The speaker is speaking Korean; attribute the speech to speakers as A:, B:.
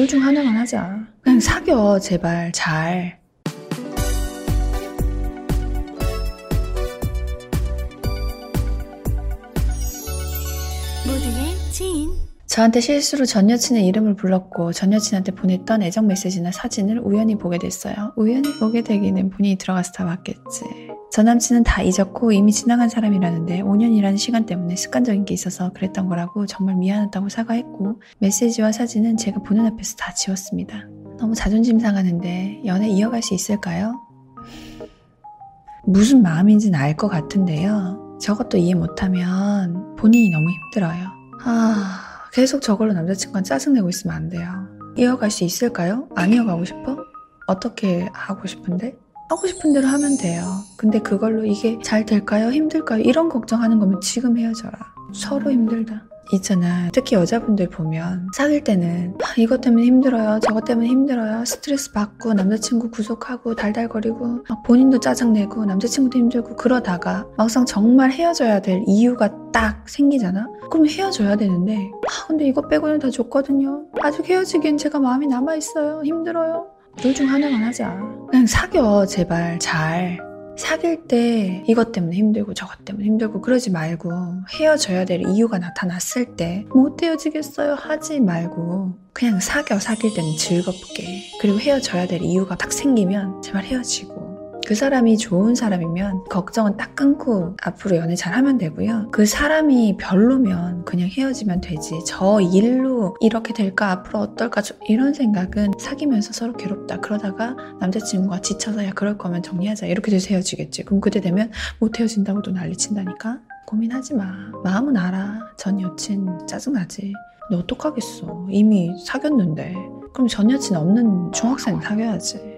A: 둘 중 하나만 하자. 그냥 사겨, 제발. 잘.
B: 모두의 지인
A: 저한테 실수로 전 여친의 이름을 불렀고 전 여친한테 보냈던 애정 메시지나 사진을 우연히 보게 됐어요. 우연히 보게 되기는 본인이 들어가서 다 봤겠지. 전 남친은 다 잊었고 이미 지나간 사람이라는데 5년이라는 시간 때문에 습관적인 게 있어서 그랬던 거라고 정말 미안하다고 사과했고 메시지와 사진은 제가 보는 앞에서 다 지웠습니다. 너무 자존심 상하는데 연애 이어갈 수 있을까요? 무슨 마음인지는 알 것 같은데요. 저것도 이해 못하면 본인이 너무 힘들어요. 아, 계속 저걸로 남자친구가 짜증내고 있으면 안 돼요. 이어갈 수 있을까요? 안 이어가고 싶어? 어떻게 하고 싶은데? 하고 싶은 대로 하면 돼요. 근데 그걸로 이게 잘 될까요? 힘들까요? 이런 걱정하는 거면 지금 헤어져라. 서로 힘들다. 있잖아. 특히 여자분들 보면 사귈 때는 아, 이것 때문에 힘들어요. 저것 때문에 힘들어요. 스트레스 받고 남자친구 구속하고 달달거리고 막 본인도 짜증내고 남자친구도 힘들고 그러다가 막상 정말 헤어져야 될 이유가 딱 생기잖아. 그럼 헤어져야 되는데 아 근데 이거 빼고는 다 좋거든요. 아직 헤어지기엔 제가 마음이 남아 있어요. 힘들어요. 둘 중 하나만 하자. 그냥 사겨 제발 잘. 사귈 때 이것 때문에 힘들고 저것 때문에 힘들고 그러지 말고 헤어져야 될 이유가 나타났을 때 못 헤어지겠어요 하지 말고 그냥 사겨 사귈 때는 즐겁게 그리고 헤어져야 될 이유가 딱 생기면 제발 헤어지고 그 사람이 좋은 사람이면 걱정은 딱 끊고 앞으로 연애 잘 하면 되고요. 그 사람이 별로면 그냥 헤어지면 되지. 저 일로 이렇게 될까? 앞으로 어떨까? 좀 이런 생각은 사귀면서 서로 괴롭다. 그러다가 남자친구가 지쳐서 야, 그럴 거면 정리하자. 이렇게 돼서 헤어지겠지. 그럼 그때 되면 못 헤어진다고 또 난리 친다니까? 고민하지 마. 마음은 알아. 전 여친 짜증나지. 너 어떡하겠어. 이미 사귀었는데. 그럼 전 여친 없는 중학생 사귀어야지.